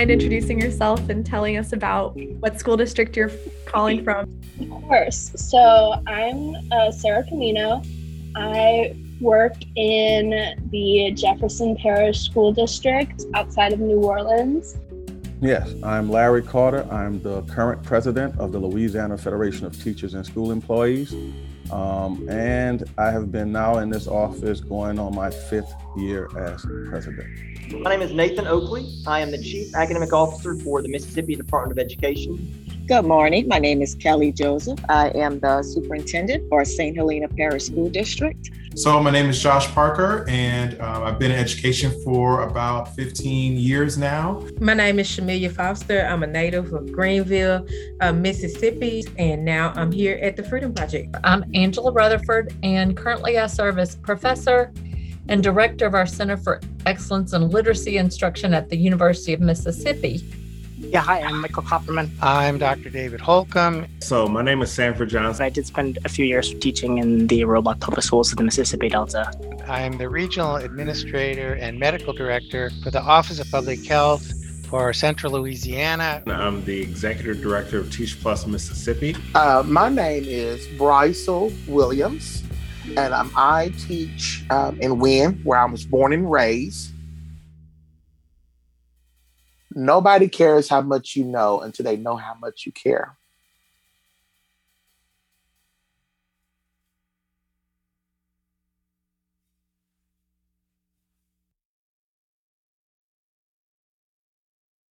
mind introducing yourself and telling us about what school district you're calling from? Of course. So I'm uh, Sarah Camino. I work in the Jefferson Parish School District outside of New Orleans. Yes, I'm Larry Carter. I'm the current president of the Louisiana Federation of Teachers and School Employees. Um, and I have been now in this office going on my fifth year as president. My name is Nathan Oakley. I am the Chief Academic Officer for the Mississippi Department of Education. Good morning. My name is Kelly Joseph. I am the superintendent for St. Helena Parish School District. So, my name is Josh Parker, and um, I've been in education for about 15 years now. My name is Shamilia Foster. I'm a native of Greenville, uh, Mississippi, and now I'm here at the Freedom Project. I'm Angela Rutherford, and currently I serve as professor and director of our Center for Excellence in Literacy Instruction at the University of Mississippi. Yeah, hi, I'm Michael Copperman. I'm Dr. David Holcomb. So, my name is Sanford Johnson. I did spend a few years teaching in the Roebuck Public Schools of the Mississippi Delta. I am the Regional Administrator and Medical Director for the Office of Public Health for Central Louisiana. I'm the Executive Director of Teach Plus Mississippi. Uh, my name is Brycel Williams, and um, I teach um, in Wynne, where I was born and raised. Nobody cares how much you know until they know how much you care.